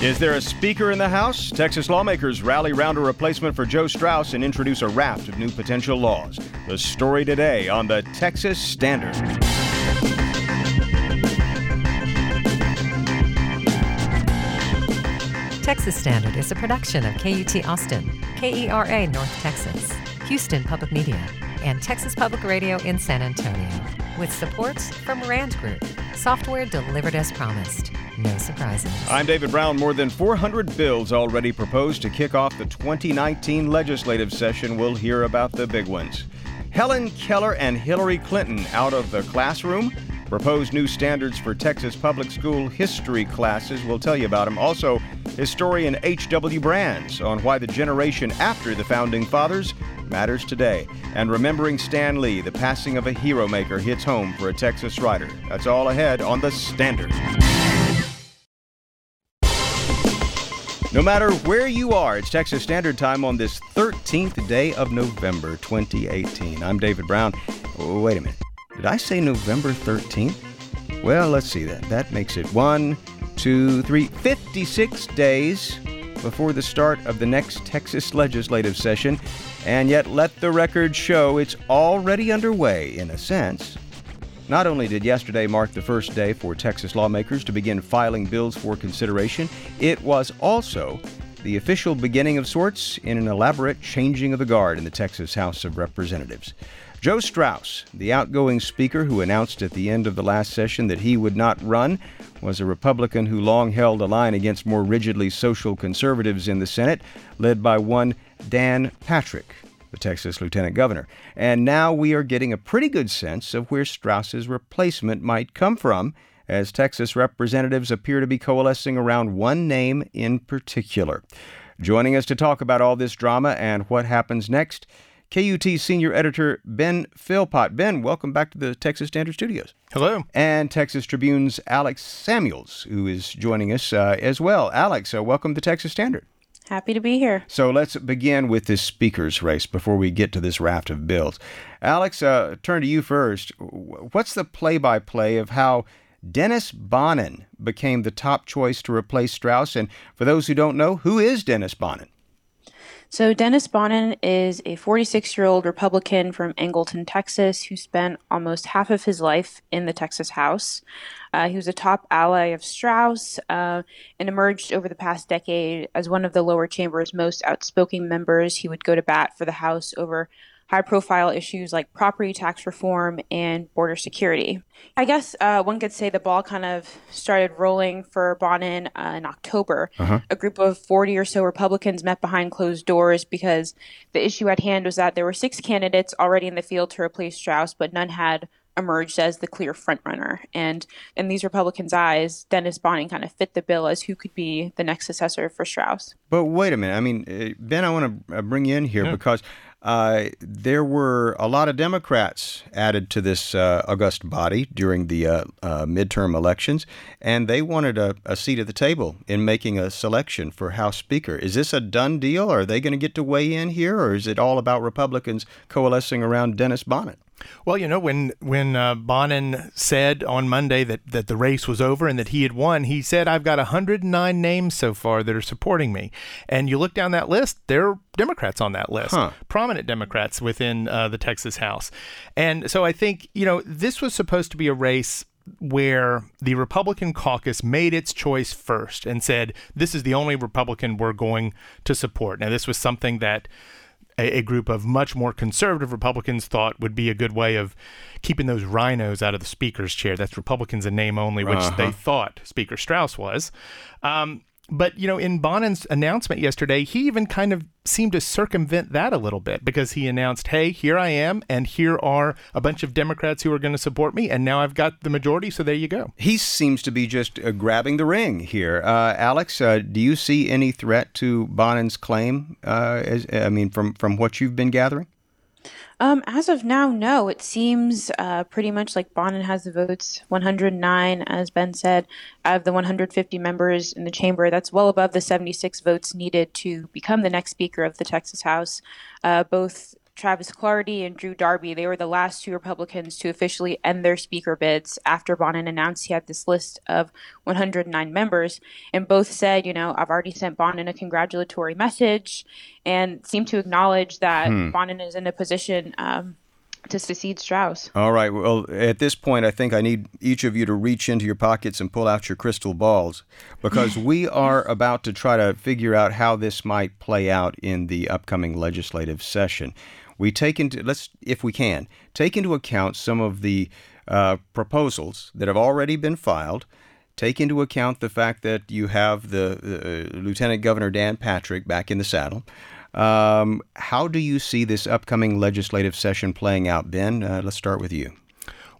Is there a speaker in the House? Texas lawmakers rally round a replacement for Joe Straus and introduce a raft of new potential laws. The story today on the Texas Standard. Texas Standard is a production of KUT Austin, KERA North Texas, Houston Public Media, and Texas Public Radio in San Antonio, with support from Rand Group, software delivered as promised. No surprises. I'm David Brown. More than 400 bills already proposed to kick off the 2019 legislative session. We'll hear about the big ones. Helen Keller and Hillary Clinton out of the classroom. Proposed new standards for Texas public school history classes. We'll tell you about them. Also, historian H.W. Brands on why the generation after the founding fathers matters today. And remembering Stan Lee, the passing of a hero maker, hits home for a Texas writer. That's all ahead on the Standard. No matter where you are, it's Texas Standard Time on this 13th day of November 2018. I'm David Brown. Wait a minute. Did I say November 13th? Well, let's see that. That makes it one, two, three, 56 days before the start of the next Texas legislative session. And yet, let the record show it's already underway, in a sense. Not only did yesterday mark the first day for Texas lawmakers to begin filing bills for consideration, it was also the official beginning of sorts in an elaborate changing of the guard in the Texas House of Representatives. Joe Straus, the outgoing speaker who announced at the end of the last session that he would not run, was a Republican who long held a line against more rigidly social conservatives in the Senate, led by one Dan Patrick, the Texas lieutenant governor. And now we are getting a pretty good sense of where Straus's replacement might come from, as Texas representatives appear to be coalescing around one name in particular. Joining us to talk about all this drama and what happens next KUT senior editor Ben Philpott. Ben, welcome back to the Texas Standard Studios. Hello. And Texas Tribune's Alex Samuels, who is joining us uh, as well. Alex, uh, welcome to Texas Standard. Happy to be here. So let's begin with this speaker's race before we get to this raft of bills. Alex, uh, turn to you first. What's the play by play of how Dennis Bonnen became the top choice to replace Straus? And for those who don't know, who is Dennis Bonnen? So, Dennis Bonnen is a 46 year old Republican from Angleton, Texas, who spent almost half of his life in the Texas House. Uh, he was a top ally of Straus uh, and emerged over the past decade as one of the lower chamber's most outspoken members. He would go to bat for the House over high profile issues like property tax reform and border security. I guess uh, one could say the ball kind of started rolling for Bonnen uh, in October. Uh-huh. A group of 40 or so Republicans met behind closed doors because the issue at hand was that there were six candidates already in the field to replace Straus, but none had emerged as the clear frontrunner. And in these Republicans' eyes, Dennis Bonnen kind of fit the bill as who could be the next successor for Straus. But wait a minute. I mean, uh, Ben, I want to uh, bring you in here yeah. because uh, there were a lot of Democrats added to this uh, august body during the uh, uh, midterm elections, and they wanted a, a, seat at the table in making a selection for House Speaker. Is this a done deal? Are they going to get to weigh in here, or is it all about Republicans coalescing around Dennis Bonnen? Well, you know, when when uh, Bonnen said on Monday that, that the race was over and that he had won, he said, "I've got 109 names so far that are supporting me." And you look down that list, there are Democrats on that list, huh. prominent Democrats within uh, the Texas House. And so I think you know this was supposed to be a race where the Republican caucus made its choice first and said, "This is the only Republican we're going to support." Now, this was something that a, a, group of much more conservative Republicans thought would be a good way of keeping those rhinos out of the speaker's chair. That's Republicans in name only, which uh-huh. they thought Speaker Straus was. Um, but, you know, in Bonnen's announcement yesterday, he even kind of seemed to circumvent that a little bit because he announced, hey, here I am, and here are a bunch of Democrats who are going to support me, and now I've got the majority, so there you go. He seems to be just uh, grabbing the ring here. Uh, Alex, uh, do you see any threat to Bonnen's claim, uh, as, I mean, from, from what you've been gathering? Um, as of now, no. It seems uh, pretty much like Bonnen has the votes 109, as Ben said, out of the 150 members in the chamber. That's well above the 76 votes needed to become the next Speaker of the Texas House. Uh, both Travis Clardy and Drew Darby. They were the last two Republicans to officially end their speaker bids after Bonnen announced he had this list of 109 members. And both said, you know, I've already sent Bonnen a congratulatory message and seemed to acknowledge that hmm. Bonnen is in a position um, to succeed Straus. All right. Well, at this point, I think I need each of you to reach into your pockets and pull out your crystal balls because we are about to try to figure out how this might play out in the upcoming legislative session we take into let's if we can take into account some of the uh, proposals that have already been filed. Take into account the fact that you have the uh, Lieutenant Governor Dan Patrick back in the saddle. Um, how do you see this upcoming legislative session playing out, Ben? Uh, let's start with you.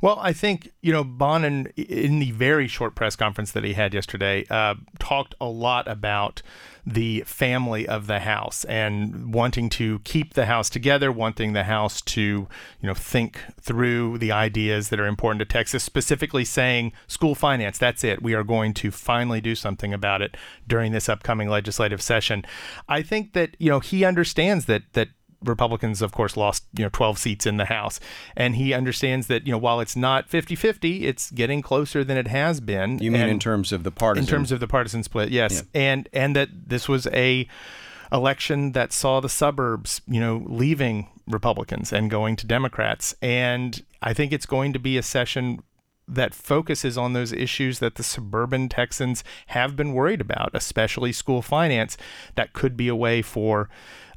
Well, I think, you know, Bonnen, in the very short press conference that he had yesterday, uh, talked a lot about the family of the house and wanting to keep the house together, wanting the house to, you know, think through the ideas that are important to Texas, specifically saying school finance, that's it. We are going to finally do something about it during this upcoming legislative session. I think that, you know, he understands that that Republicans, of course, lost you know 12 seats in the House, and he understands that you know while it's not 50-50, it's getting closer than it has been. You mean in terms of the partisan? In terms of the partisan split, yes, yeah. and and that this was a election that saw the suburbs, you know, leaving Republicans and going to Democrats, and I think it's going to be a session that focuses on those issues that the suburban Texans have been worried about, especially school finance. That could be a way for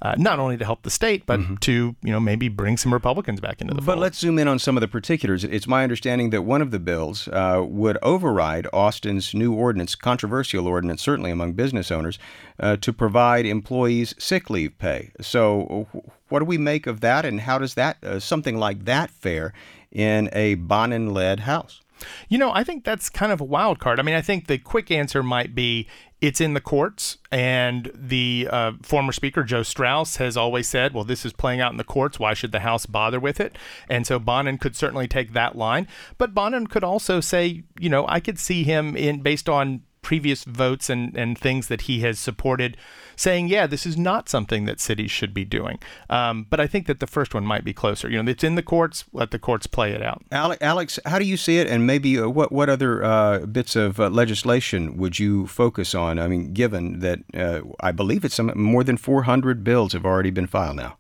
uh, not only to help the state, but mm-hmm. to you know maybe bring some Republicans back into the but fold. But let's zoom in on some of the particulars. It's my understanding that one of the bills uh, would override Austin's new ordinance, controversial ordinance, certainly among business owners, uh, to provide employees sick leave pay. So, what do we make of that, and how does that uh, something like that fare in a Bonnen led House? You know, I think that's kind of a wild card. I mean, I think the quick answer might be it's in the courts, and the uh, former speaker Joe Straus has always said, "Well, this is playing out in the courts. Why should the House bother with it?" And so Bonnen could certainly take that line, but Bonnen could also say, you know, I could see him in based on previous votes and, and things that he has supported, saying, yeah, this is not something that cities should be doing. Um, but I think that the first one might be closer. You know, it's in the courts. Let the courts play it out. Alex, how do you see it? And maybe uh, what what other uh, bits of uh, legislation would you focus on? I mean, given that uh, I believe it's some more than 400 bills have already been filed now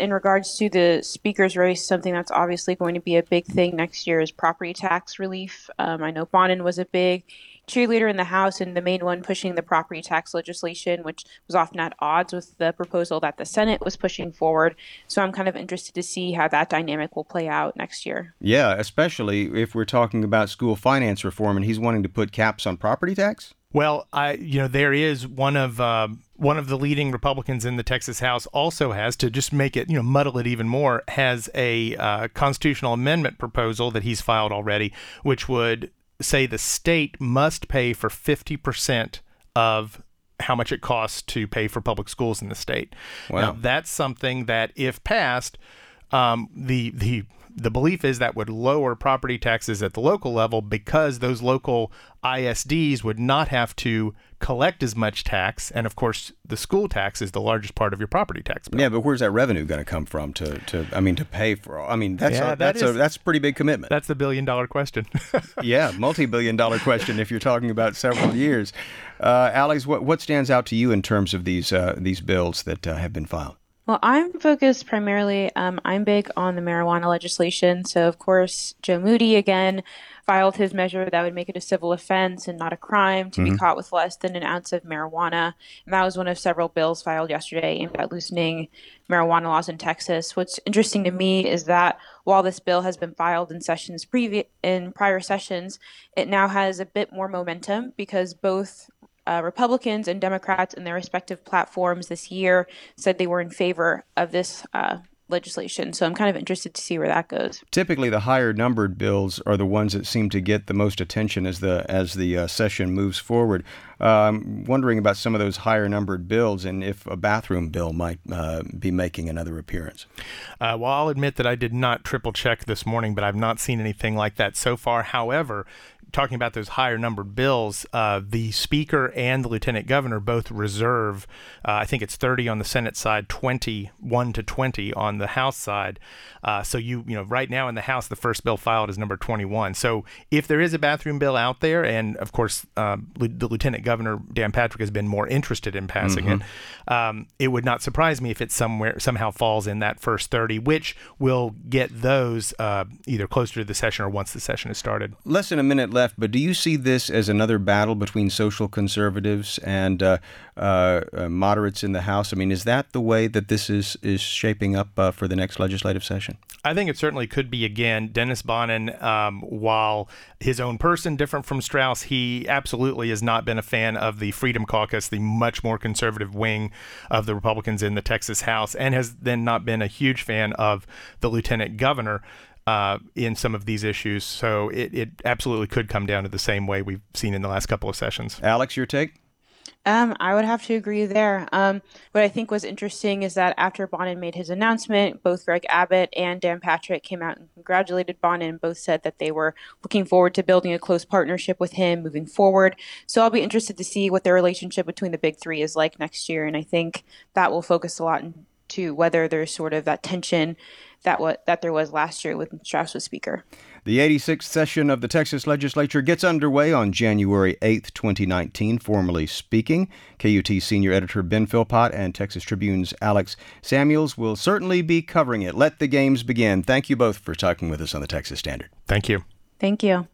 in regards to the speaker's race, something that's obviously going to be a big thing next year is property tax relief. Um, I know Bonnen was a big cheerleader in the House and the main one pushing the property tax legislation, which was often at odds with the proposal that the Senate was pushing forward. So I'm kind of interested to see how that dynamic will play out next year. Yeah, especially if we're talking about school finance reform and he's wanting to put caps on property tax. Well, I you know there is one of uh, one of the leading Republicans in the Texas House also has to just make it you know muddle it even more has a uh, constitutional amendment proposal that he's filed already, which would say the state must pay for 50% of how much it costs to pay for public schools in the state. Wow. Now, that's something that, if passed, um, the the the belief is that would lower property taxes at the local level because those local ISDs would not have to collect as much tax, and of course, the school tax is the largest part of your property tax bill. Yeah, but where's that revenue going to come from to, to I mean to pay for? I mean that's yeah, a, that's a that's a pretty big commitment. That's the billion dollar question. yeah, multi billion dollar question if you're talking about several years. Uh, Alex, what what stands out to you in terms of these uh, these bills that uh, have been filed? Well, I'm focused primarily, um, I'm big on the marijuana legislation. So, of course, Joe Moody again filed his measure that would make it a civil offense and not a crime to mm-hmm. be caught with less than an ounce of marijuana. And that was one of several bills filed yesterday aimed at loosening marijuana laws in Texas. What's interesting to me is that while this bill has been filed in sessions previ- in prior sessions, it now has a bit more momentum because both uh, Republicans and Democrats in their respective platforms this year said they were in favor of this uh, legislation. So I'm kind of interested to see where that goes. Typically, the higher numbered bills are the ones that seem to get the most attention as the as the uh, session moves forward. Uh, I'm wondering about some of those higher numbered bills and if a bathroom bill might uh, be making another appearance. Uh, well, I'll admit that I did not triple check this morning, but I've not seen anything like that so far. However, talking about those higher numbered bills, uh, the speaker and the lieutenant governor both reserve, uh, I think it's 30 on the Senate side, 21 to 20 on the House side. Uh, so you, you know, right now in the House, the first bill filed is number 21. So if there is a bathroom bill out there, and of course, um, the lieutenant governor Dan Patrick has been more interested in passing mm-hmm. it, um, it would not surprise me if it somewhere somehow falls in that first 30, which will get those uh, either closer to the session or once the session has started. Less than a minute left, but do you see this as another battle between social conservatives and uh, uh, uh moderates in the House? I mean, is that the way that this is is shaping up uh, for the next legislative session? I think it certainly could be again. Dennis Bonnen, um, while his own person different from Straus, he absolutely has not been a fan of the Freedom Caucus, the much more conservative wing of the Republicans in the Texas House, and has then not been a huge fan of the lieutenant governor. Uh, in some of these issues. So it, it absolutely could come down to the same way we've seen in the last couple of sessions. Alex, your take? Um, I would have to agree there. Um, what I think was interesting is that after Bonnen made his announcement, both Greg Abbott and Dan Patrick came out and congratulated Bonnen and both said that they were looking forward to building a close partnership with him moving forward. So I'll be interested to see what their relationship between the big three is like next year. And I think that will focus a lot into whether there's sort of that tension that what that there was last year with Straus was speaker. The 86th session of the Texas legislature gets underway on January 8, 2019, formally speaking. KUT senior editor Ben Philpott and Texas Tribune's Alex Samuels will certainly be covering it. Let the games begin. Thank you both for talking with us on the Texas Standard. Thank you. Thank you.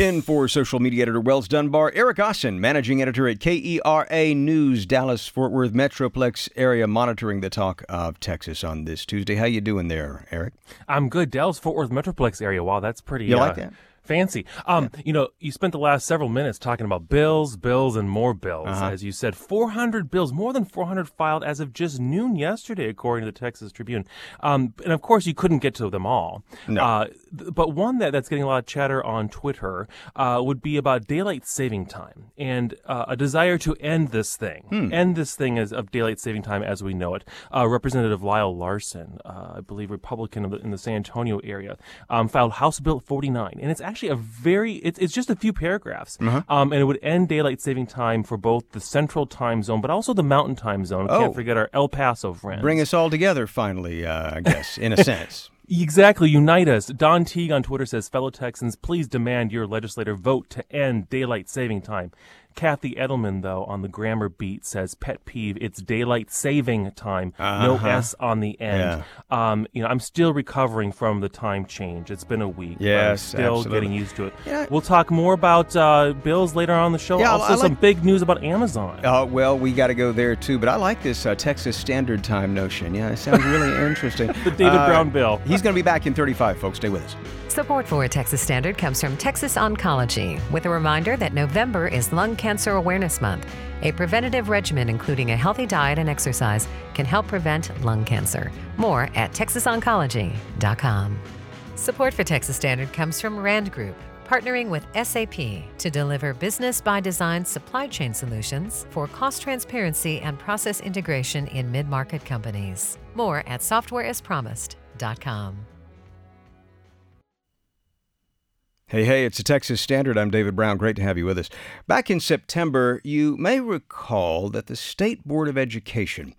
In for social media editor Wells Dunbar, Eric Austin, managing editor at KERA News, Dallas Fort Worth Metroplex area, monitoring the talk of Texas on this Tuesday. How you doing there, Eric? I'm good. Dallas Fort Worth Metroplex area. Wow, that's pretty. You uh, like that? Fancy. Um, yeah. you know, you spent the last several minutes talking about bills, bills, and more bills. Uh-huh. As you said, 400 bills, more than 400 filed as of just noon yesterday, according to the Texas Tribune. Um, and of course, you couldn't get to them all. No. Uh, but one that, that's getting a lot of chatter on Twitter uh, would be about daylight saving time and uh, a desire to end this thing, hmm. end this thing as of daylight saving time as we know it. Uh, Representative Lyle Larson, uh, I believe Republican in the San Antonio area, um, filed House Bill 49, and it's actually a very it's, it's just a few paragraphs uh-huh. um, and it would end daylight saving time for both the central time zone but also the mountain time zone oh. can't forget our el paso friends bring us all together finally uh, i guess in a sense Exactly. Unite us. Don Teague on Twitter says, fellow Texans, please demand your legislator vote to end daylight saving time. Kathy Edelman, though, on the grammar beat says pet peeve, it's daylight saving time. Uh-huh. No S on the end. Yeah. Um, you know, I'm still recovering from the time change. It's been a week. Yes, still absolutely. getting used to it. Yeah. We'll talk more about uh, bills later on the show. Yeah, also, like, some big news about Amazon. Uh, well, we got to go there too. But I like this uh, Texas Standard Time notion. Yeah, it sounds really interesting. the David uh, Brown bill. He's going to be back in 35, folks. Stay with us. Support for a Texas Standard comes from Texas Oncology, with a reminder that November is Lung Cancer Awareness Month. A preventative regimen, including a healthy diet and exercise, can help prevent lung cancer. More at texasoncology.com. Support for Texas Standard comes from Rand Group, partnering with SAP to deliver business by design supply chain solutions for cost transparency and process integration in mid market companies. More at softwareaspromised.com. Hey, hey, it's the Texas Standard. I'm David Brown. Great to have you with us. Back in September, you may recall that the State Board of Education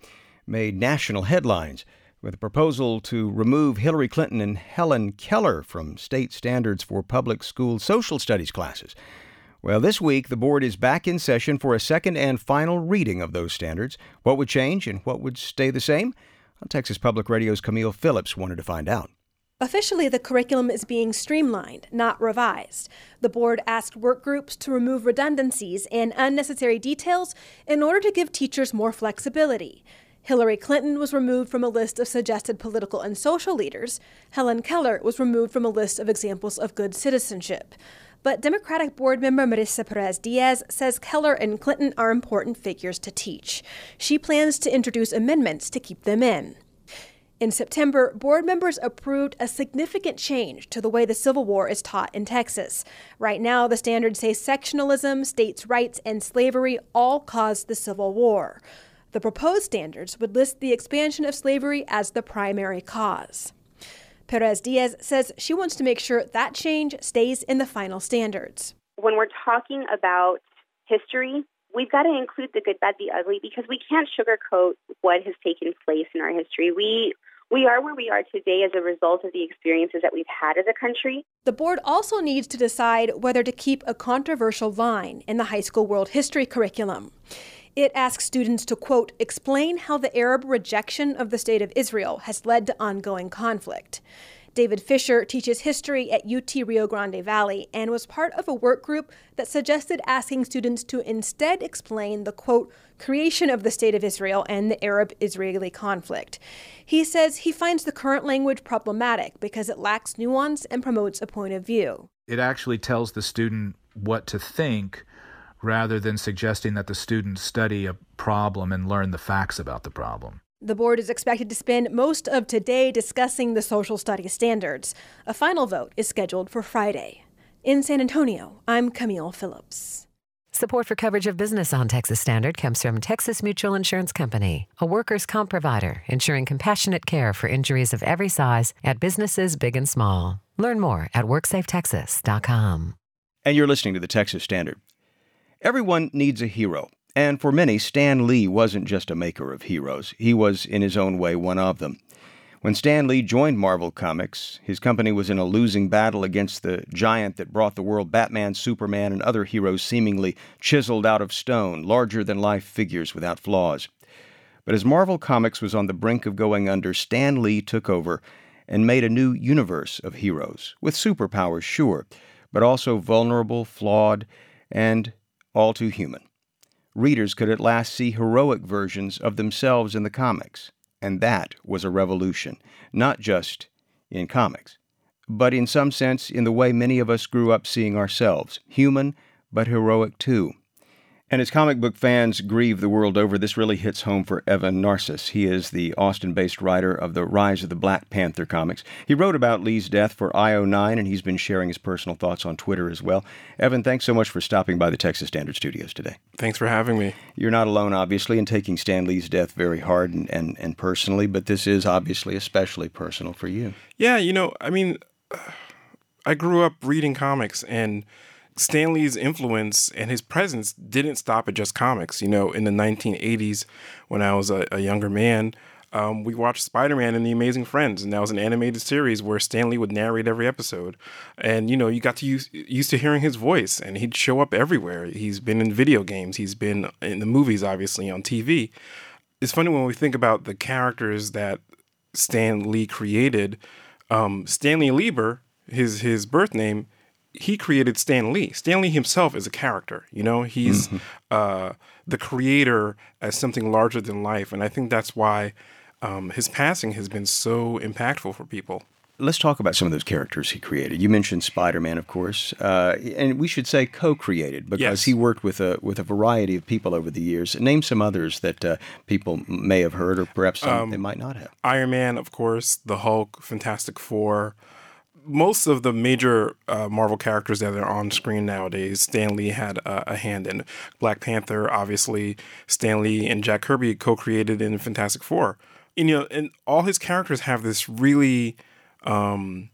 made national headlines with a proposal to remove Hillary Clinton and Helen Keller from state standards for public school social studies classes. Well, this week, the board is back in session for a second and final reading of those standards. What would change and what would stay the same? On Texas Public Radio's Camille Phillips wanted to find out. Officially, the curriculum is being streamlined, not revised. The board asked work groups to remove redundancies and unnecessary details in order to give teachers more flexibility. Hillary Clinton was removed from a list of suggested political and social leaders. Helen Keller was removed from a list of examples of good citizenship. But Democratic board member Marisa Perez Diaz says Keller and Clinton are important figures to teach. She plans to introduce amendments to keep them in. In September, board members approved a significant change to the way the Civil War is taught in Texas. Right now, the standards say sectionalism, states' rights, and slavery all caused the Civil War. The proposed standards would list the expansion of slavery as the primary cause. Perez Diaz says she wants to make sure that change stays in the final standards. When we're talking about history, we've got to include the good, bad, the ugly because we can't sugarcoat what has taken place in our history. We we are where we are today as a result of the experiences that we've had as a country. The board also needs to decide whether to keep a controversial line in the high school world history curriculum. It asks students to, quote, explain how the Arab rejection of the state of Israel has led to ongoing conflict. David Fisher teaches history at UT Rio Grande Valley and was part of a work group that suggested asking students to instead explain the quote, creation of the State of Israel and the Arab Israeli conflict. He says he finds the current language problematic because it lacks nuance and promotes a point of view. It actually tells the student what to think rather than suggesting that the student study a problem and learn the facts about the problem. The board is expected to spend most of today discussing the social studies standards. A final vote is scheduled for Friday. In San Antonio, I'm Camille Phillips. Support for coverage of business on Texas Standard comes from Texas Mutual Insurance Company, a workers' comp provider ensuring compassionate care for injuries of every size at businesses big and small. Learn more at WorksafeTexas.com. And you're listening to the Texas Standard. Everyone needs a hero. And for many, Stan Lee wasn't just a maker of heroes, he was, in his own way, one of them. When Stan Lee joined Marvel Comics, his company was in a losing battle against the giant that brought the world Batman, Superman, and other heroes seemingly chiseled out of stone, larger than life figures without flaws. But as Marvel Comics was on the brink of going under, Stan Lee took over and made a new universe of heroes, with superpowers, sure, but also vulnerable, flawed, and all too human readers could at last see heroic versions of themselves in the comics. And that was a revolution, not just in comics, but in some sense in the way many of us grew up seeing ourselves human, but heroic too. And as comic book fans grieve the world over, this really hits home for Evan Narcisse. He is the Austin based writer of the Rise of the Black Panther comics. He wrote about Lee's death for IO9, and he's been sharing his personal thoughts on Twitter as well. Evan, thanks so much for stopping by the Texas Standard Studios today. Thanks for having me. You're not alone, obviously, in taking Stan Lee's death very hard and, and, and personally, but this is obviously especially personal for you. Yeah, you know, I mean, I grew up reading comics and Stan Lee's influence and his presence didn't stop at just comics. You know, in the 1980s, when I was a, a younger man, um, we watched Spider Man and the Amazing Friends, and that was an animated series where Stan Lee would narrate every episode. And you know, you got to use used to hearing his voice, and he'd show up everywhere. He's been in video games, he's been in the movies, obviously on TV. It's funny when we think about the characters that Stan Lee created. Um, Stanley Lieber, his his birth name, he created Stan Lee. Stan Lee himself is a character. You know, he's mm-hmm. uh, the creator as something larger than life, and I think that's why um, his passing has been so impactful for people. Let's talk about some of those characters he created. You mentioned Spider-Man, of course, uh, and we should say co-created because yes. he worked with a with a variety of people over the years. Name some others that uh, people may have heard, or perhaps some um, they might not have. Iron Man, of course, the Hulk, Fantastic Four most of the major uh, Marvel characters that are on screen nowadays, Stan Lee had a, hand in. Black Panther, obviously, Stan Lee and Jack Kirby co-created in Fantastic Four. And, you know, and all his characters have this really um,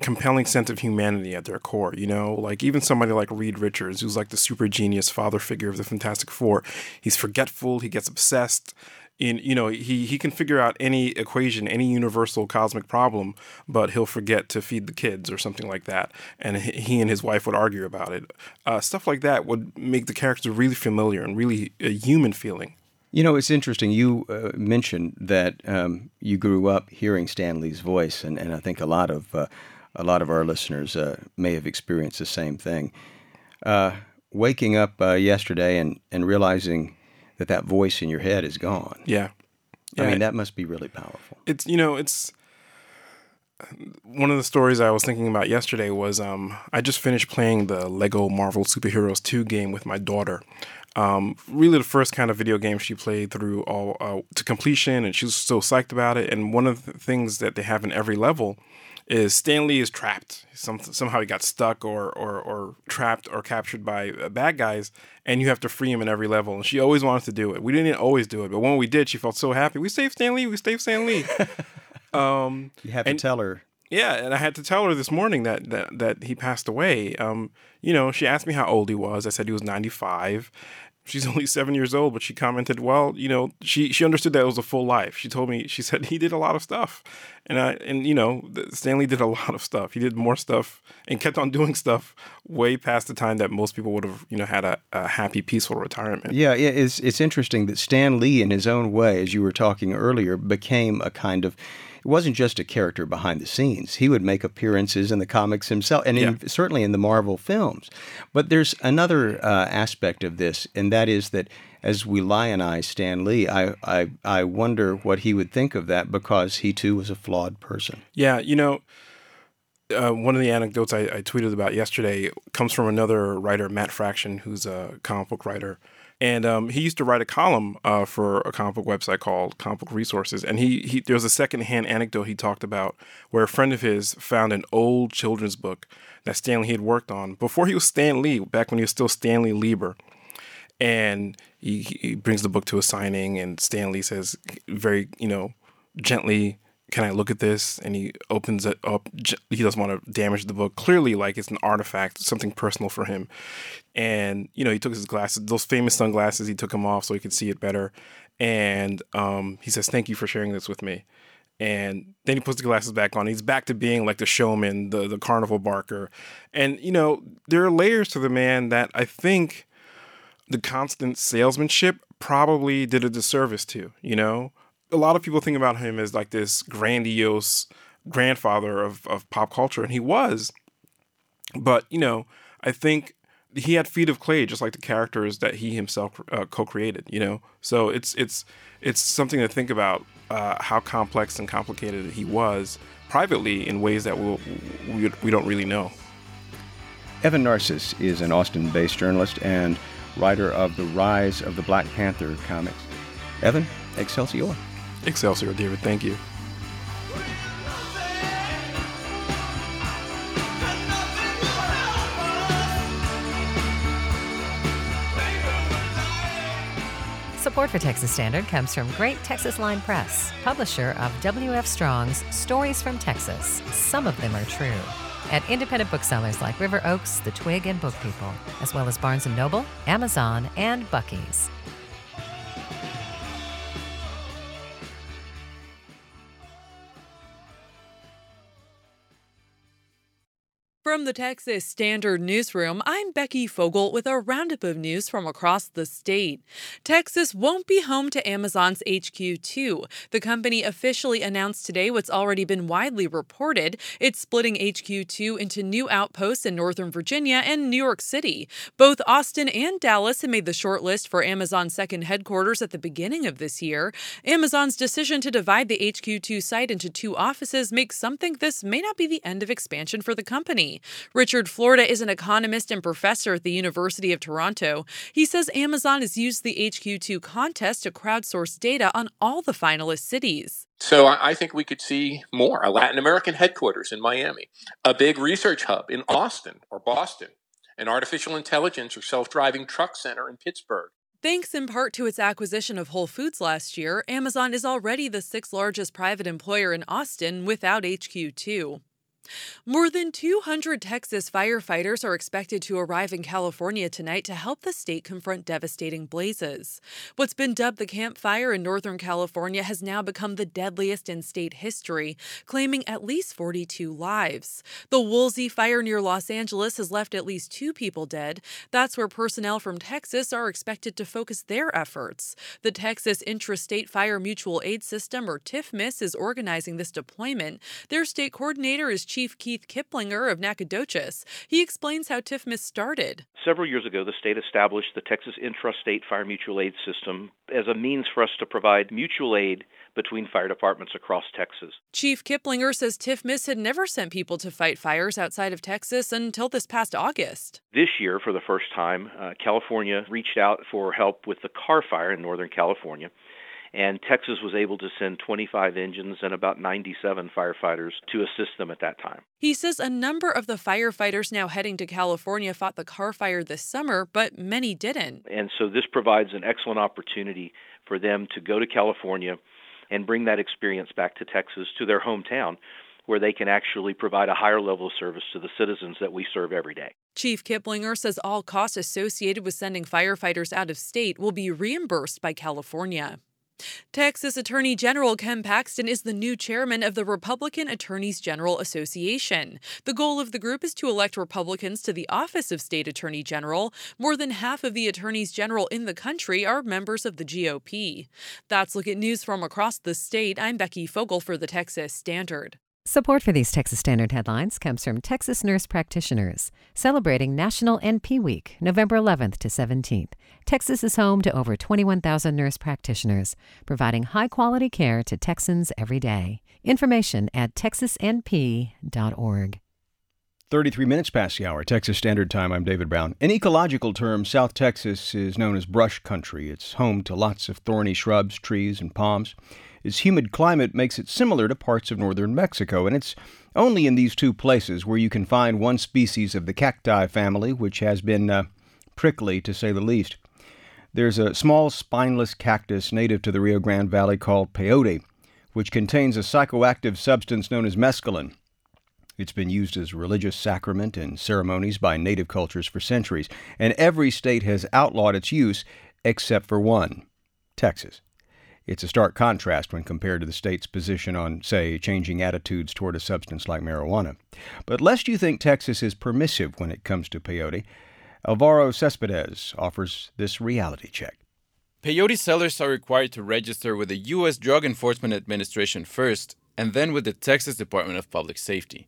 compelling sense of humanity at their core. You know, like even somebody like Reed Richards, who's like the super genius father figure of the Fantastic Four. He's forgetful. He gets obsessed in you know he he can figure out any equation any universal cosmic problem but he'll forget to feed the kids or something like that. And he and his wife would argue about it. Uh, stuff like that would make the character really familiar and really a human feeling. You know it's interesting. You uh, mentioned that um, you grew up hearing Stan Lee's voice and, and I think a lot of uh, a lot of our listeners uh, may have experienced the same thing. Uh, waking up uh, yesterday and, and realizing that that voice in your head is gone. Yeah. yeah. I mean, that must be really powerful. It's, you know, it's one of the stories I was thinking about yesterday was um, I just finished playing the Lego Marvel Superheroes 2 game with my daughter. Um, really, the first kind of video game she played through all uh, to completion, and she was so psyched about it. And one of the things that they have in every level is Stan Lee is trapped. Some, somehow he got stuck or, or, or trapped or captured by uh, bad guys, and you have to free him in every level. And she always wanted to do it. We didn't always do it, but when we did, she felt so happy. We saved Stan Lee. We saved Stan Lee. Um, you have to tell her Yeah, and I had to tell her this morning that that, that he passed away. Um, you know, she asked me how old he was. I said he was 95. She's only seven years old, but she commented, "Well, you know, she she understood that it was a full life." She told me, she said he did a lot of stuff, and I and you know, Stan Lee did a lot of stuff. He did more stuff and kept on doing stuff way past the time that most people would have, you know, had a, a happy, peaceful retirement. Yeah, yeah, it's it's interesting that Stan Lee, in his own way, as you were talking earlier, became a kind of it wasn't just a character behind the scenes. He would make appearances in the comics himself, and in, yeah. certainly in the Marvel films. But there's another uh, aspect of this, and that is that as we lionize Stan Lee, I, I I wonder what he would think of that because he too was a flawed person. Yeah, you know. Uh, one of the anecdotes I, I, tweeted about yesterday comes from another writer, Matt Fraction, who's a comic book writer. And um, he used to write a column uh, for a comic book website called Comic Book Resources. And he, he there was a secondhand anecdote he talked about where a friend of his found an old children's book that Stan Lee had worked on before he was Stan Lee, back when he was still Stanley Lieber. And he, he brings the book to a signing, and Stan Lee says very, you know, gently, can I look at this? And he opens it up. He doesn't want to damage the book. Clearly, like it's an artifact, something personal for him. And you know, he took his glasses, those famous sunglasses. He took them off so he could see it better. And um, he says, "Thank you for sharing this with me." And then he puts the glasses back on. He's back to being like the showman, the the carnival barker. And you know, there are layers to the man that I think the constant salesmanship probably did a disservice to. You know, a lot of people think about him as like this grandiose grandfather of, of pop culture, and he was. But, you know, I think he had feet of clay, just like the characters that he himself uh, co-created. You know, so it's it's it's something to think about uh, how complex and complicated he was privately in ways that we'll, we we don't really know. Evan Narcisse is an Austin-based journalist and writer of the Rise of the Black Panther comics. Evan, Excelsior. Excelsior, David. Thank you. Support for Texas Standard comes from Great Texas Line Press, publisher of W.F. Strong's Stories from Texas. Some of them are true. At independent booksellers like River Oaks, The Twig, and Book People, as well as Barnes & Noble, Amazon, and Buc-ee's. From the Texas Standard Newsroom, I'm Becky Fogel with a roundup of news from across the state. Texas won't be home to Amazon's HQ2. The company officially announced today what's already been widely reported. It's splitting HQ2 into new outposts in Northern Virginia and New York City. Both Austin and Dallas have made the shortlist for Amazon's second headquarters at the beginning of this year. Amazon's decision to divide the HQ2 site into two offices makes some think this may not be the end of expansion for the company. Richard Florida is an economist and professor at the University of Toronto. He says Amazon has used the HQ2 contest to crowdsource data on all the finalist cities. So I think we could see more a Latin American headquarters in Miami, a big research hub in Austin or Boston, an artificial intelligence or self driving truck center in Pittsburgh. Thanks in part to its acquisition of Whole Foods last year, Amazon is already the sixth largest private employer in Austin without HQ2. More than 200 Texas firefighters are expected to arrive in California tonight to help the state confront devastating blazes. What's been dubbed the Camp Fire in Northern California has now become the deadliest in state history, claiming at least 42 lives. The Woolsey fire near Los Angeles has left at least two people dead. That's where personnel from Texas are expected to focus their efforts. The Texas Intrastate Fire Mutual Aid System, or TIFMAS, is organizing this deployment. Their state coordinator is Chief Chief Keith Kiplinger of Nacogdoches. He explains how TIFMAS started. Several years ago, the state established the Texas Intrastate Fire Mutual Aid System as a means for us to provide mutual aid between fire departments across Texas. Chief Kiplinger says TIFMAS had never sent people to fight fires outside of Texas until this past August. This year, for the first time, uh, California reached out for help with the Carr Fire in Northern California and Texas was able to send 25 engines and about 97 firefighters to assist them at that time. He says a number of the firefighters now heading to California fought the Carr Fire this summer, but many didn't. And so this provides an excellent opportunity for them to go to California and bring that experience back to Texas, to their hometown where they can actually provide a higher level of service to the citizens that we serve every day. Chief Kiplinger says all costs associated with sending firefighters out of state will be reimbursed by California. Texas Attorney General Ken Paxton is the new chairman of the Republican Attorneys General Association. The goal of the group is to elect Republicans to the office of State Attorney General. More than half of the attorneys general in the country are members of the GOP. That's Look at News from across the state. I'm Becky Fogel for the Texas Standard. Support for these Texas Standard headlines comes from Texas Nurse Practitioners, celebrating National NP Week, November 11th to 17th. Texas is home to over 21,000 nurse practitioners, providing high quality care to Texans every day. Information at texasnp.org. 33 minutes past the hour, Texas Standard Time. I'm David Brown. In ecological terms, South Texas is known as brush country. It's home to lots of thorny shrubs, trees, and palms. Its humid climate makes it similar to parts of northern Mexico, and it's only in these two places where you can find one species of the cacti family, which has been uh, prickly to say the least. There's a small spineless cactus native to the Rio Grande Valley called peyote, which contains a psychoactive substance known as mescaline. It's been used as a religious sacrament in ceremonies by native cultures for centuries, and every state has outlawed its use except for one Texas. It's a stark contrast when compared to the state's position on, say, changing attitudes toward a substance like marijuana. But lest you think Texas is permissive when it comes to peyote, Alvaro Cespedes offers this reality check. Peyote sellers are required to register with the U.S. Drug Enforcement Administration first and then with the Texas Department of Public Safety.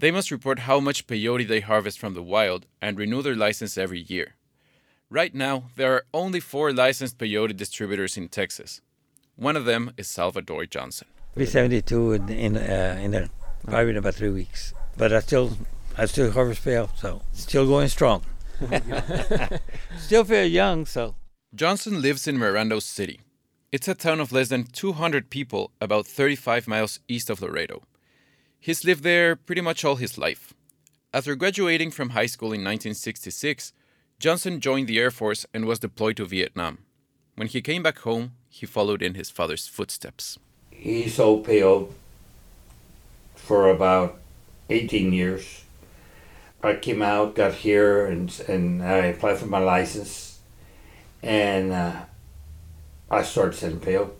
They must report how much peyote they harvest from the wild and renew their license every year. Right now, there are only four licensed peyote distributors in Texas. One of them is Salvador Johnson. Be 72 in in, uh, in a, probably in about three weeks, but I still I still harvest peyote, so still going strong. still feel young, so. Johnson lives in Mirando City. It's a town of less than 200 people, about 35 miles east of Laredo. He's lived there pretty much all his life. After graduating from high school in 1966, Johnson joined the Air Force and was deployed to Vietnam. When he came back home, he followed in his father's footsteps. He sold peyote for about 18 years. I came out, got here, and, and I applied for my license. And uh, I started selling peyote.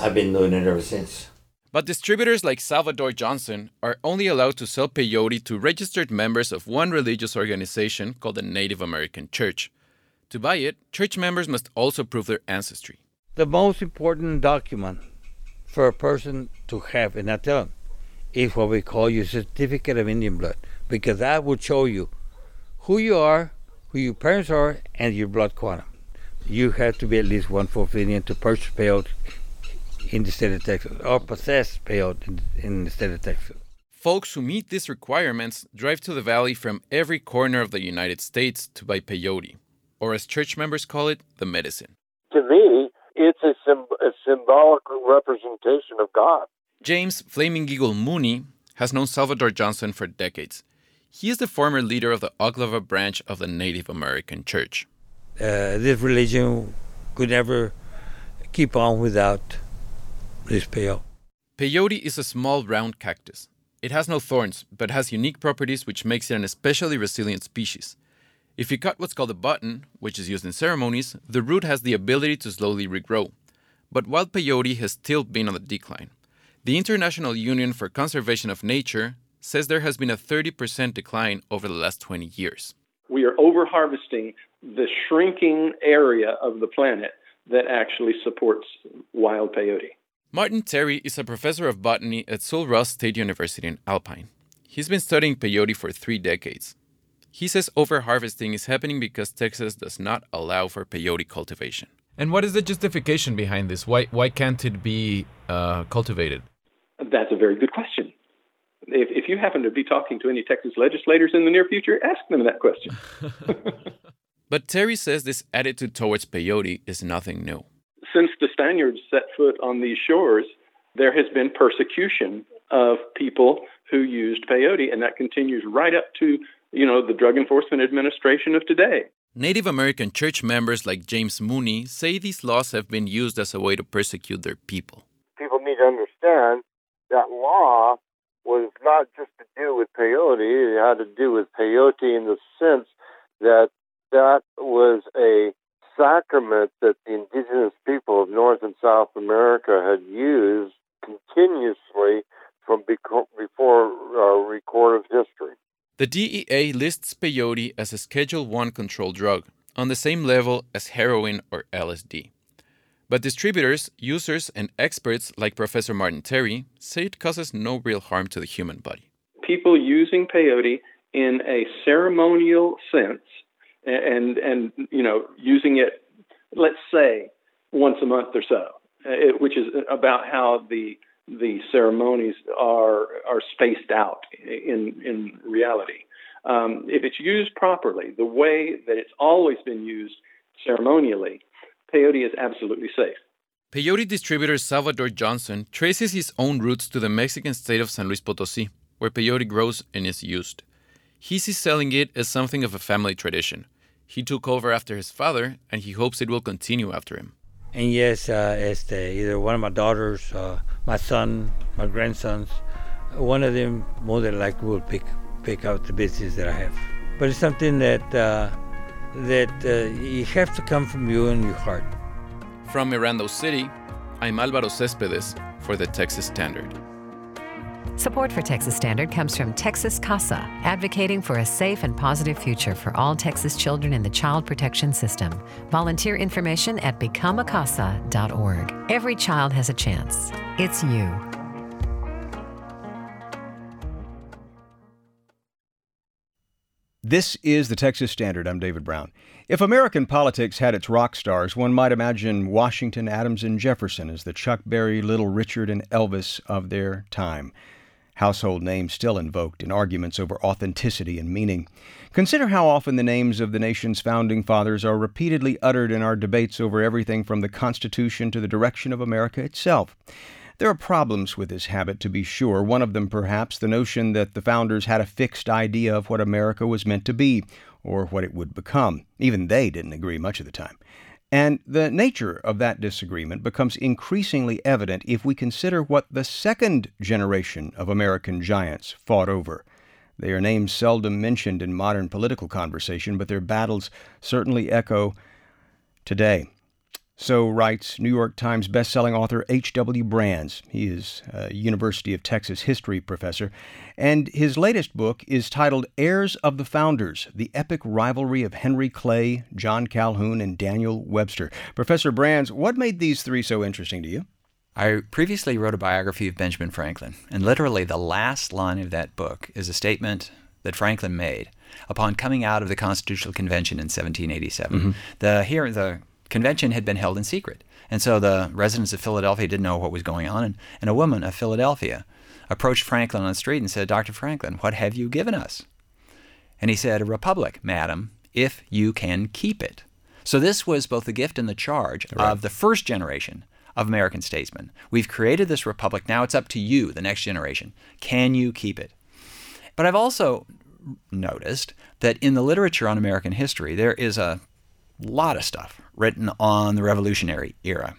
I've been doing it ever since. But distributors like Salvador Johnson are only allowed to sell peyote to registered members of one religious organization called the Native American Church. To buy it, church members must also prove their ancestry. The most important document for a person to have, in a town is what we call your certificate of Indian blood, because that will show you who you are, who your parents are, and your blood quantum. You have to be at least one fourth Indian to purchase peyote in the state of Texas, or possess peyote in, in the state of Texas. Folks who meet these requirements drive to the valley from every corner of the United States to buy peyote or as church members call it, the medicine. To me, it's a, sim- a symbolic representation of God. James Flaming Eagle Mooney has known Salvador Johnson for decades. He is the former leader of the Oglala branch of the Native American Church. Uh, this religion could never keep on without this peyote. Peyote is a small round cactus. It has no thorns, but has unique properties which makes it an especially resilient species. If you cut what's called a button, which is used in ceremonies, the root has the ability to slowly regrow. But wild peyote has still been on the decline. The International Union for Conservation of Nature says there has been a 30% decline over the last 20 years. We are overharvesting the shrinking area of the planet that actually supports wild peyote. Martin Terry is a professor of botany at Sul Ross State University in Alpine. He's been studying peyote for three decades. He says overharvesting is happening because Texas does not allow for peyote cultivation. And what is the justification behind this? Why, why can't it be uh, cultivated? That's a very good question. If, if you happen to be talking to any Texas legislators in the near future, ask them that question. but Terry says this attitude towards peyote is nothing new. Since the Spaniards set foot on these shores, there has been persecution of people who used peyote, and that continues right up to you know, the Drug Enforcement Administration of today. Native American church members like James Mooney say these laws have been used as a way to persecute their people. People need to understand that law was not just to do with peyote, it had to do with peyote in the sense that that was a sacrament that the indigenous people of North and South America had used continuously from before uh, recorded history. The DEA lists peyote as a Schedule 1 controlled drug, on the same level as heroin or LSD. But distributors, users, and experts like Professor Martin Terry say it causes no real harm to the human body. People using peyote in a ceremonial sense and and you know using it let's say once a month or so uh, it, which is about how the the ceremonies are are spaced out in in reality um, if it's used properly the way that it's always been used ceremonially peyote is absolutely safe Peyote distributor Salvador Johnson traces his own roots to the Mexican state of San Luis Potosí, where peyote grows and is used. He sees selling it as something of a family tradition. He took over after his father, and he hopes it will continue after him. And yes, uh, este, either one of my daughters, uh, my son, my grandsons, one of them more than likely will pick pick out the business that I have. But it's something that uh, that uh, you have to come from you and your heart. From Mirando City, I'm Alvaro Cespedes for the Texas Standard. Support for Texas Standard comes from Texas CASA, advocating for a safe and positive future for all Texas children in the child protection system. Volunteer information at becomeacasa.org. Every child has a chance. It's you. This is the Texas Standard. I'm David Brown. If American politics had its rock stars, one might imagine Washington, Adams, and Jefferson as the Chuck Berry, Little Richard, and Elvis of their time. Household names still invoked in arguments over authenticity and meaning. Consider how often the names of the nation's founding fathers are repeatedly uttered in our debates over everything from the Constitution to the direction of America itself. There are problems with this habit, to be sure. One of them, perhaps, the notion that the founders had a fixed idea of what America was meant to be, or what it would become. Even they didn't agree much of the time. And the nature of that disagreement becomes increasingly evident if we consider what the second generation of American giants fought over. They are names seldom mentioned in modern political conversation, but their battles certainly echo today. So writes New York Times bestselling author H.W. Brands. He is a University of Texas history professor, and his latest book is titled Heirs of the Founders The Epic Rivalry of Henry Clay, John Calhoun, and Daniel Webster. Professor Brands, what made these three so interesting to you? I previously wrote a biography of Benjamin Franklin, and literally the last line of that book is a statement that Franklin made upon coming out of the Constitutional Convention in 1787. Mm-hmm. The here the convention had been held in secret. And so the residents of Philadelphia didn't know what was going on. And, and a woman of Philadelphia approached Franklin on the street and said, Dr. Franklin, what have you given us? And he said, A republic, madam, if you can keep it. So this was both the gift and the charge right. of the first generation of American statesmen. We've created this republic. Now it's up to you, the next generation. Can you keep it? But I've also noticed that in the literature on American history, there is a lot of stuff written on the Revolutionary era.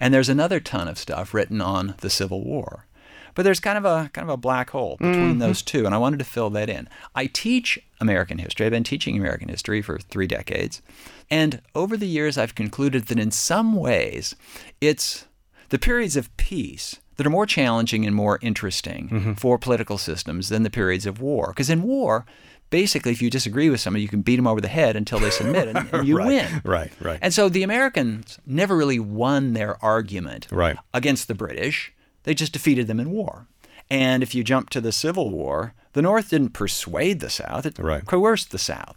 And there's another ton of stuff written on the Civil War. But there's kind of a kind of a black hole between mm-hmm. those two, and I wanted to fill that in. I teach American history. I've been teaching American history for three decades. And over the years I've concluded that in some ways it's the periods of peace that are more challenging and more interesting mm-hmm. for political systems than the periods of war. Because in war, basically, if you disagree with somebody, you can beat them over the head until they submit, and, and you right, win. Right, right. And so the Americans never really won their argument right. against the British. They just defeated them in war. And if you jump to the Civil War, the North didn't persuade the South; it right. coerced the South.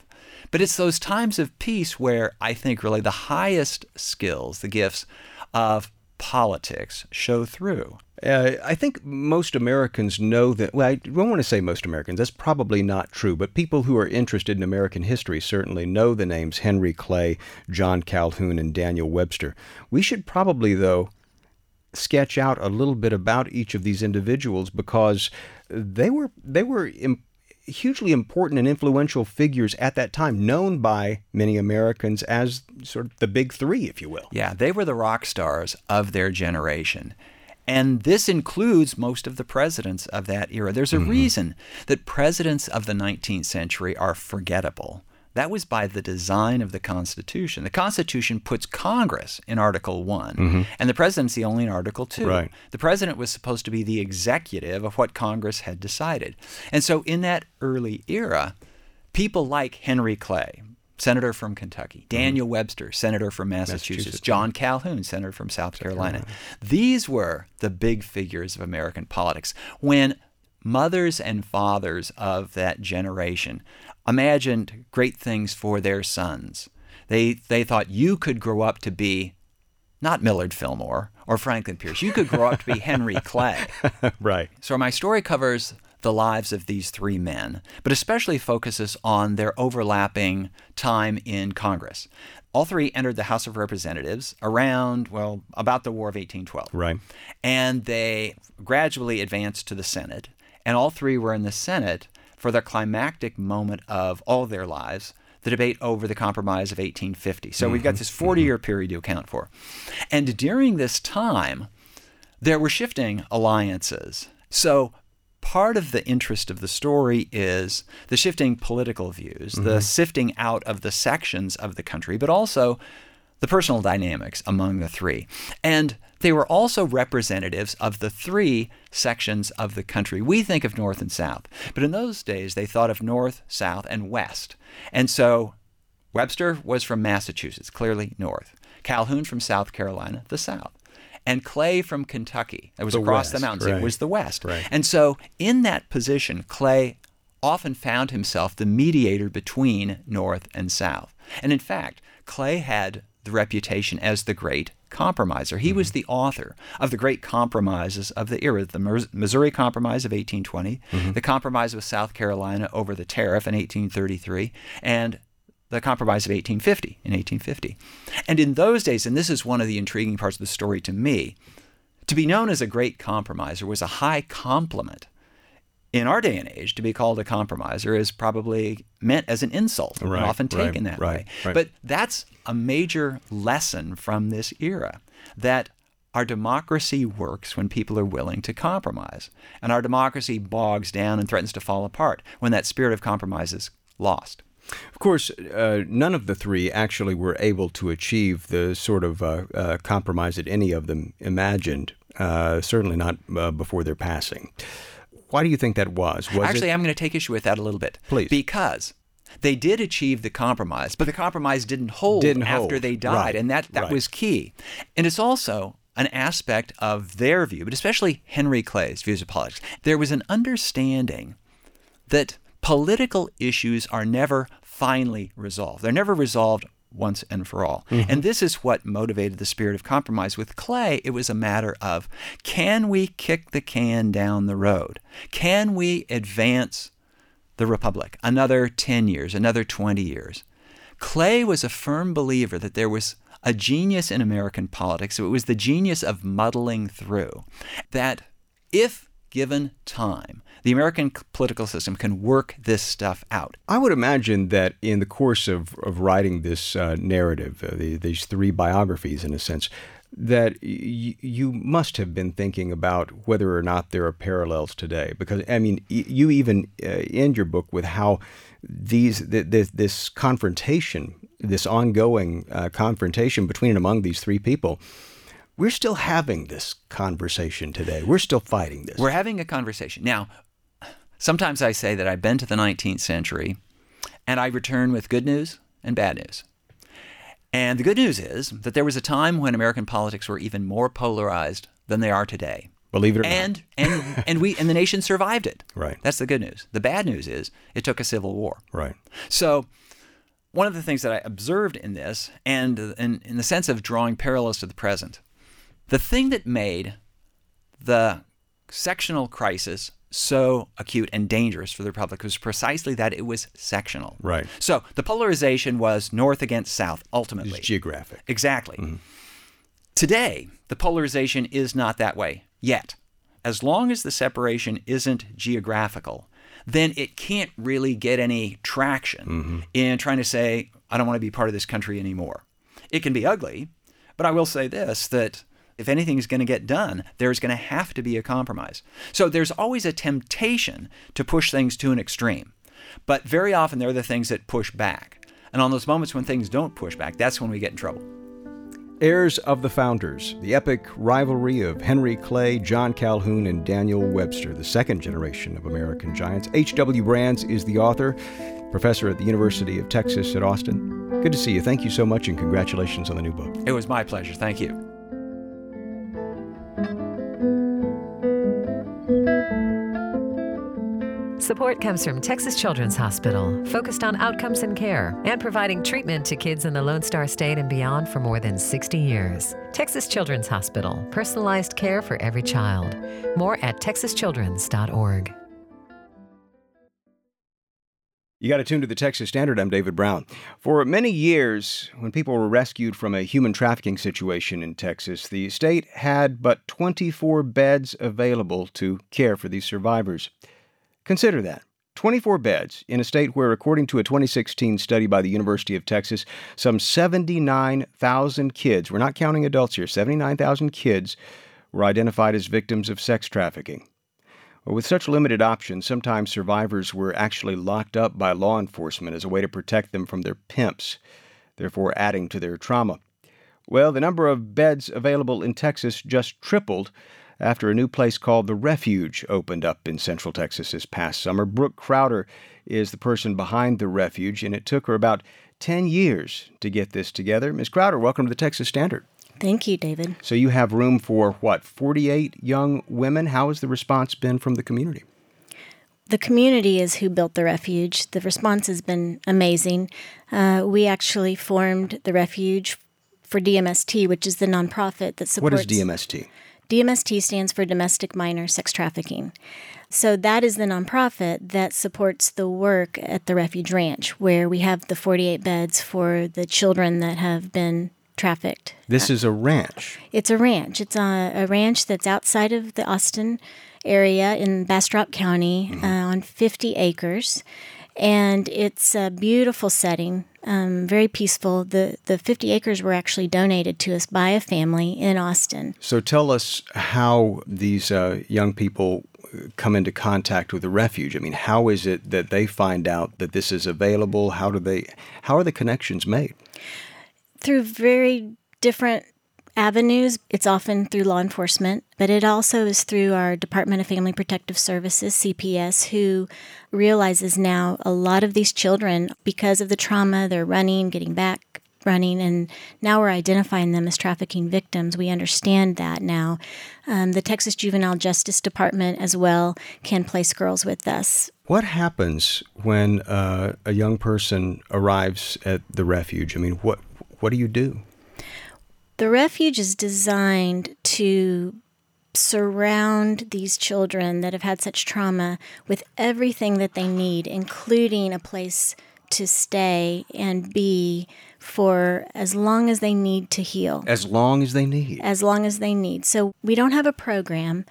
But it's those times of peace where I think really the highest skills, the gifts of politics show through. Uh, I think most Americans know that. Well, I don't want to say most Americans. That's probably not true. But people who are interested in American history certainly know the names Henry Clay, John Calhoun, and Daniel Webster. We should probably, though, sketch out a little bit about each of these individuals because they were they were hugely important and influential figures at that time, known by many Americans as sort of the big three, if you will. Yeah, they were the rock stars of their generation. And this includes most of the presidents of that era. There's a Mm-hmm. reason that presidents of the 19th century are forgettable. That was by the design of the Constitution. The Constitution puts Congress in Article 1, Mhm. and the presidency only in Article 2. Right. The president was supposed to be the executive of what Congress had decided. And so in that early era, people like Henry Clay, senator from Kentucky, Daniel Webster, senator from Massachusetts, Massachusetts. John Calhoun, senator from South Carolina. These were the big figures of American politics. When mothers and fathers of that generation imagined great things for their sons, they, they thought you could grow up to be not Millard Fillmore or Franklin Pierce. You could grow up to be Henry Clay. right. So my story covers the lives of these three men, but especially focuses on their overlapping time in Congress. All three entered the House of Representatives around, well, about the War of 1812. Right. And they gradually advanced to the Senate. And all three were in the Senate for the climactic moment of all their lives, the debate over the Compromise of 1850. So we've got Mhm. this 40 year period to account for. And during this time, there were shifting alliances. So part of the interest of the story is the shifting political views, the Mhm. sifting out of the sections of the country, but also the personal dynamics among the three. And they were also representatives of the three sections of the country. We think of North and South, but in those days they thought of North, South, and West. And so Webster was from Massachusetts, clearly North. Calhoun from South Carolina, the South. And Clay from Kentucky, that was The across the mountains, right. it was the West. Right. And so in that position, Clay often found himself the mediator between North and South. And in fact, Clay had the reputation as the great compromiser. He was mm-hmm. the author of the great compromises of the era the Missouri Compromise of 1820, mm-hmm. the compromise with South Carolina over the tariff in 1833, and the Compromise of 1850 in 1850. And in those days, and this is one of the intriguing parts of the story to me, to be known as a great compromiser was a high compliment. In our day and age, to be called a compromiser is probably meant as an insult, and Right, often right, taken that right, way. right. But that's a major lesson from this era that our democracy works when people are willing to compromise. And our democracy bogs down and threatens to fall apart when that spirit of compromise is lost. Of course, uh, none of the three actually were able to achieve the sort of uh, uh, compromise that any of them imagined. Uh, certainly not uh, before their passing. Why do you think that was? Was Actually, it, I'm going to take issue with that a little bit. Please. Because they did achieve the compromise, but the compromise didn't hold Didn't after hold. they died. Right, And that, that right. was key. And it's also an aspect of their view, but especially Henry Clay's views of politics. There was an understanding that political issues are never finally resolved. They're never resolved once and for all. Mhm. And this is what motivated the spirit of compromise. With Clay, it was a matter of can we kick the can down the road? Can we advance the Republic another 10 years, another 20 years? Clay was a firm believer that there was a genius in American politics. It was the genius of muddling through. That if given time, the American political system can work this stuff out. I would imagine that in the course of, of writing this uh, narrative, uh, the, these three biographies, in a sense, that y- you must have been thinking about whether or not there are parallels today. Because, I mean, y- you even uh, end your book with how these th- th- this confrontation, this ongoing uh, confrontation between and among these three people, we're still having this conversation today. We're still fighting this. We're having a conversation. Now, sometimes I say that I've been to the 19th century and I return with good news and bad news. And the good news is that there was a time when American politics were even more polarized than they are today. Believe it or and, And and we and the nation survived it. Right. That's the good news. The bad news is it took a civil war. Right. So one of the things that I observed in this, and in, in the sense of drawing parallels to the present, the thing that made the sectional crisis so acute and dangerous for the Republic was precisely that it was sectional. Right. So the polarization was North against South, ultimately. It's geographic. Exactly. Mm-hmm. Today, the polarization is not that way yet. As long as the separation isn't geographical, then it can't really get any traction mm-hmm. in trying to say, I don't want to be part of this country anymore. It can be ugly, but I will say this that If anything is going to get done, there's going to have to be a compromise. So there's always a temptation to push things to an extreme. But very often there are the things that push back. And on those moments when things don't push back, that's when we get in trouble. Heirs of the Founders, the epic rivalry of Henry Clay, John Calhoun, and Daniel Webster, the second generation of American giants. H.W. Brands is the author, professor at the University of Texas at Austin. Good to see you. Thank you so much, and congratulations on the new book. It was my pleasure. Thank you. Support comes from Texas Children's Hospital, focused on outcomes and care and providing treatment to kids in the Lone Star State and beyond for more than 60 years. Texas Children's Hospital, personalized care for every child. More at texaschildrens.org. You got to tune to the Texas Standard. I'm David Brown. For many years, when people were rescued from a human trafficking situation in Texas, the state had but 24 beds available to care for these survivors. Consider that 24 beds in a state where, according to a 2016 study by the University of Texas, some 79,000 kids, we're not counting adults here, 79,000 kids were identified as victims of sex trafficking. With such limited options, sometimes survivors were actually locked up by law enforcement as a way to protect them from their pimps, therefore adding to their trauma. Well, the number of beds available in Texas just tripled after a new place called The Refuge opened up in Central Texas this past summer. Brooke Crowder is the person behind The Refuge, and it took her about 10 years to get this together. Ms. Crowder, welcome to the Texas Standard. Thank you, David. So you have room for what, 48 young women? How has the response been from the community? The community is who built the refuge. The response has been amazing. Uh, we actually formed the refuge for DMST, which is the nonprofit that supports. What is DMST? DMST stands for Domestic Minor Sex Trafficking. So that is the nonprofit that supports the work at the Refuge Ranch, where we have the 48 beds for the children that have been trafficked. This is a ranch. It's a ranch. It's a, a ranch that's outside of the Austin area in Bastrop County mm-hmm. uh, on 50 acres. And it's a beautiful setting um, very peaceful. The the 50 acres were actually donated to us by a family in Austin. So tell us how these uh, young people come into contact with the refuge. I mean, how is it that they find out that this is available? How do they? How are the connections made? Through very different avenues. It's often through law enforcement, but it also is through our Department of Family Protective Services, CPS, who realizes now a lot of these children, because of the trauma, they're running, getting back, running, and now we're identifying them as trafficking victims. We understand that now. Um, the Texas Juvenile Justice Department, as well, can place girls with us. What happens when uh, a young person arrives at the refuge? I mean, what what do you do? The refuge is designed to surround these children that have had such trauma with everything that they need, including a place to stay and be for as long as they need to heal. As long as they need. As long as they need. So we don't have a program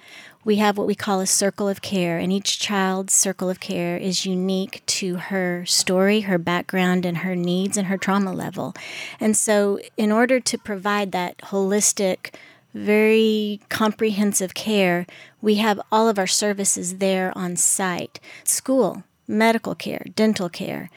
we have what we call a circle of care, and each child's circle of care is unique to her story, her background, and her needs and her trauma level. And so, in order to provide that holistic, very comprehensive care, we have all of our services there on site school, medical care, dental care,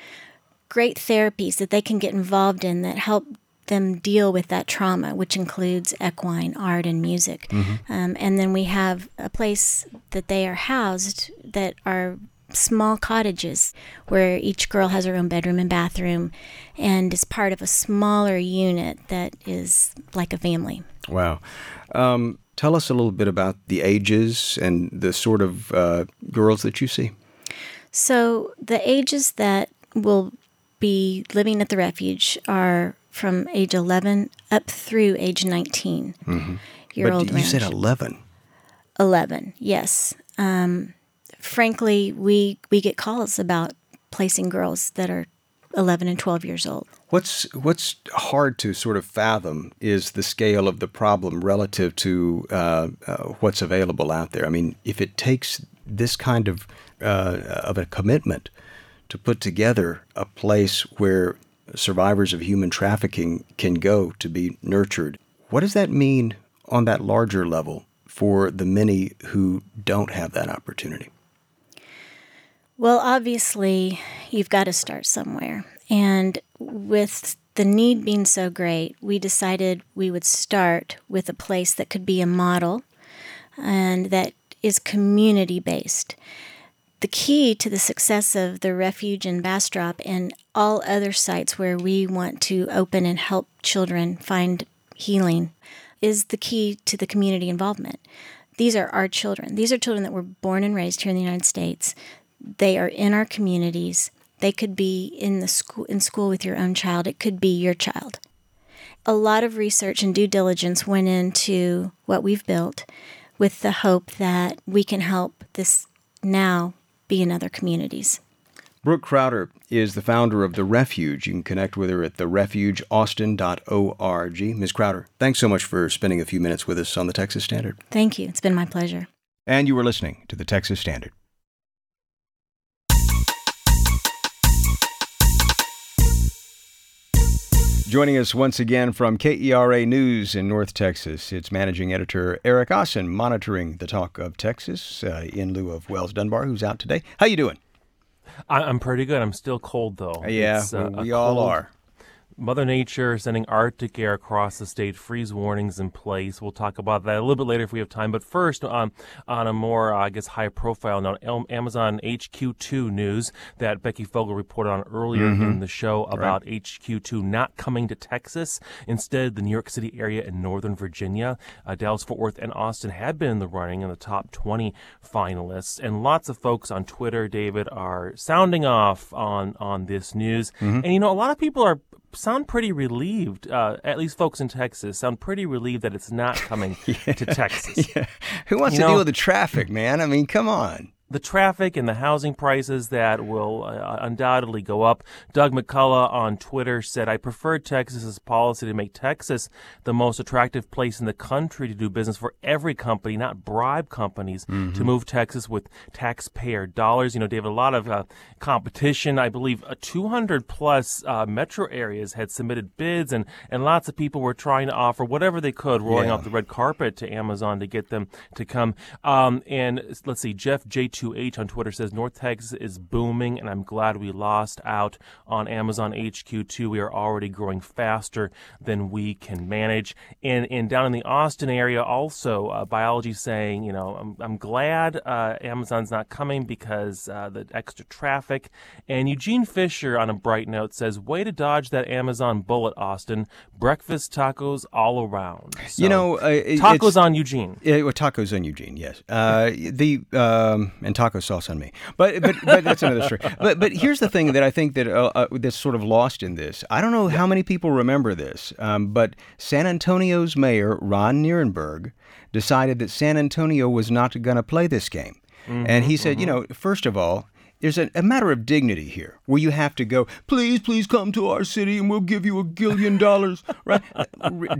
great therapies that they can get involved in that help them deal with that trauma, which includes equine, art, and music. Mm-hmm. Um, and then we have a place that they are housed that are small cottages where each girl has her own bedroom and bathroom and is part of a smaller unit that is like a family. Wow. Um, tell us a little bit about the ages and the sort of uh, girls that you see. So, the ages that will be living at the refuge are from age 11 up through age 19 mm-hmm. year but old. You said 11. 11, yes. Um, frankly, we we get calls about placing girls that are 11 and 12 years old. What's what's hard to sort of fathom is the scale of the problem relative to uh, uh, what's available out there. I mean, if it takes this kind of uh, of a commitment to put together a place where survivors of human trafficking can go to be nurtured. What does that mean on that larger level for the many who don't have that opportunity? Well, obviously, you've got to start somewhere. And with the need being so great, we decided we would start with a place that could be a model and that is community based. The key to the success of the refuge in Bastrop and all other sites where we want to open and help children find healing is the key to the community involvement. These are our children. These are children that were born and raised here in the United States. They are in our communities. They could be in the school in school with your own child. It could be your child. A lot of research and due diligence went into what we've built with the hope that we can help this now be in other communities. Brooke Crowder is the founder of The Refuge. You can connect with her at therefugeaustin.org. Ms. Crowder, thanks so much for spending a few minutes with us on the Texas Standard. Thank you. It's been my pleasure. And you were listening to the Texas Standard. Joining us once again from KERA News in North Texas, it's managing editor Eric Austin, monitoring the talk of Texas uh, in lieu of Wells Dunbar, who's out today. How you doing? I'm pretty good. I'm still cold though. Yeah, uh, we all cold, are. Mother Nature sending Arctic air across the state, freeze warnings in place. We'll talk about that a little bit later if we have time. But first, um, on a more, uh, I guess, high profile note, Amazon HQ2 news that Becky Fogel reported on earlier mm-hmm. in the show about right. HQ2 not coming to Texas. Instead, the New York City area and Northern Virginia, uh, Dallas, Fort Worth, and Austin had been in the running in the top 20 finalists. And lots of folks on Twitter, David, are sounding off on, on this news. Mm-hmm. And, you know, a lot of people are sound pretty relieved. Uh, at least folks in Texas sound pretty relieved that it's not coming yeah. to Texas. Yeah. Who wants you to know, deal with the traffic, man? I mean, come on the traffic and the housing prices that will uh, undoubtedly go up. Doug McCullough on Twitter said, I prefer Texas's policy to make Texas the most attractive place in the country to do business for every company, not bribe companies mm-hmm. to move Texas with taxpayer dollars. You know, David, a lot of uh, competition. I believe uh, 200 plus uh, metro areas had submitted bids, and, and lots of people were trying to offer whatever they could, rolling yeah. out the red carpet to Amazon to get them to come. Um, and let's see, Jeff J. 2H on Twitter says North Texas is booming, and I'm glad we lost out on Amazon HQ2. We are already growing faster than we can manage. And, and down in the Austin area, also, uh, biology saying, you know, I'm, I'm glad uh, Amazon's not coming because uh, the extra traffic. And Eugene Fisher on a bright note says, way to dodge that Amazon bullet, Austin. Breakfast tacos all around. So, you know, uh, tacos on Eugene. Yeah, well, tacos on Eugene, yes. Uh, the um, and taco sauce on me. But but but that's another story. But but here's the thing that I think that uh, uh, that's sort of lost in this. I don't know how many people remember this, um, but San Antonio's mayor Ron Nirenberg decided that San Antonio was not going to play this game. Mm-hmm, and he said, mm-hmm. you know, first of all, there's a, a, matter of dignity here where you have to go, please, please come to our city and we'll give you a gillion dollars, right?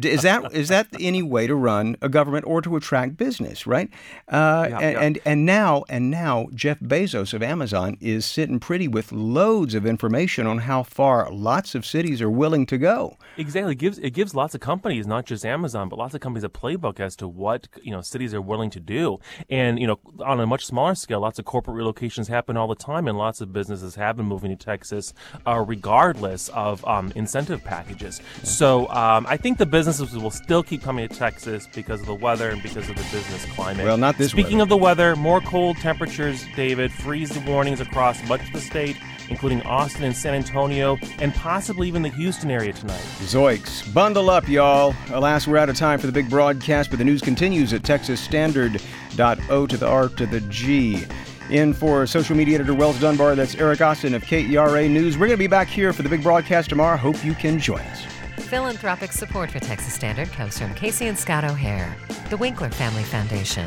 is that is that any way to run a government or to attract business, right? Uh, yeah, and, yeah. and and now and now Jeff Bezos of Amazon is sitting pretty with loads of information on how far lots of cities are willing to go. Exactly, it gives it gives lots of companies, not just Amazon, but lots of companies a playbook as to what you know cities are willing to do, and you know on a much smaller scale, lots of corporate relocations happen all the time time, and lots of businesses have been moving to Texas, uh, regardless of um, incentive packages. So um, I think the businesses will still keep coming to Texas because of the weather and because of the business climate. Well, not this. Speaking weather. of the weather, more cold temperatures, David, freeze warnings across much of the state including Austin and San Antonio, and possibly even the Houston area tonight. Zoiks. Bundle up, y'all. Alas, we're out of time for the big broadcast, but the news continues at texasstandard.o to the R to the G. In for social media editor Wells Dunbar, that's Eric Austin of KERA News. We're going to be back here for the big broadcast tomorrow. Hope you can join us. Philanthropic support for Texas Standard comes from Casey and Scott O'Hare, the Winkler Family Foundation,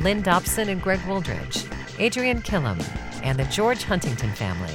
Lynn Dobson and Greg Wooldridge, Adrian Killam, and the George Huntington family.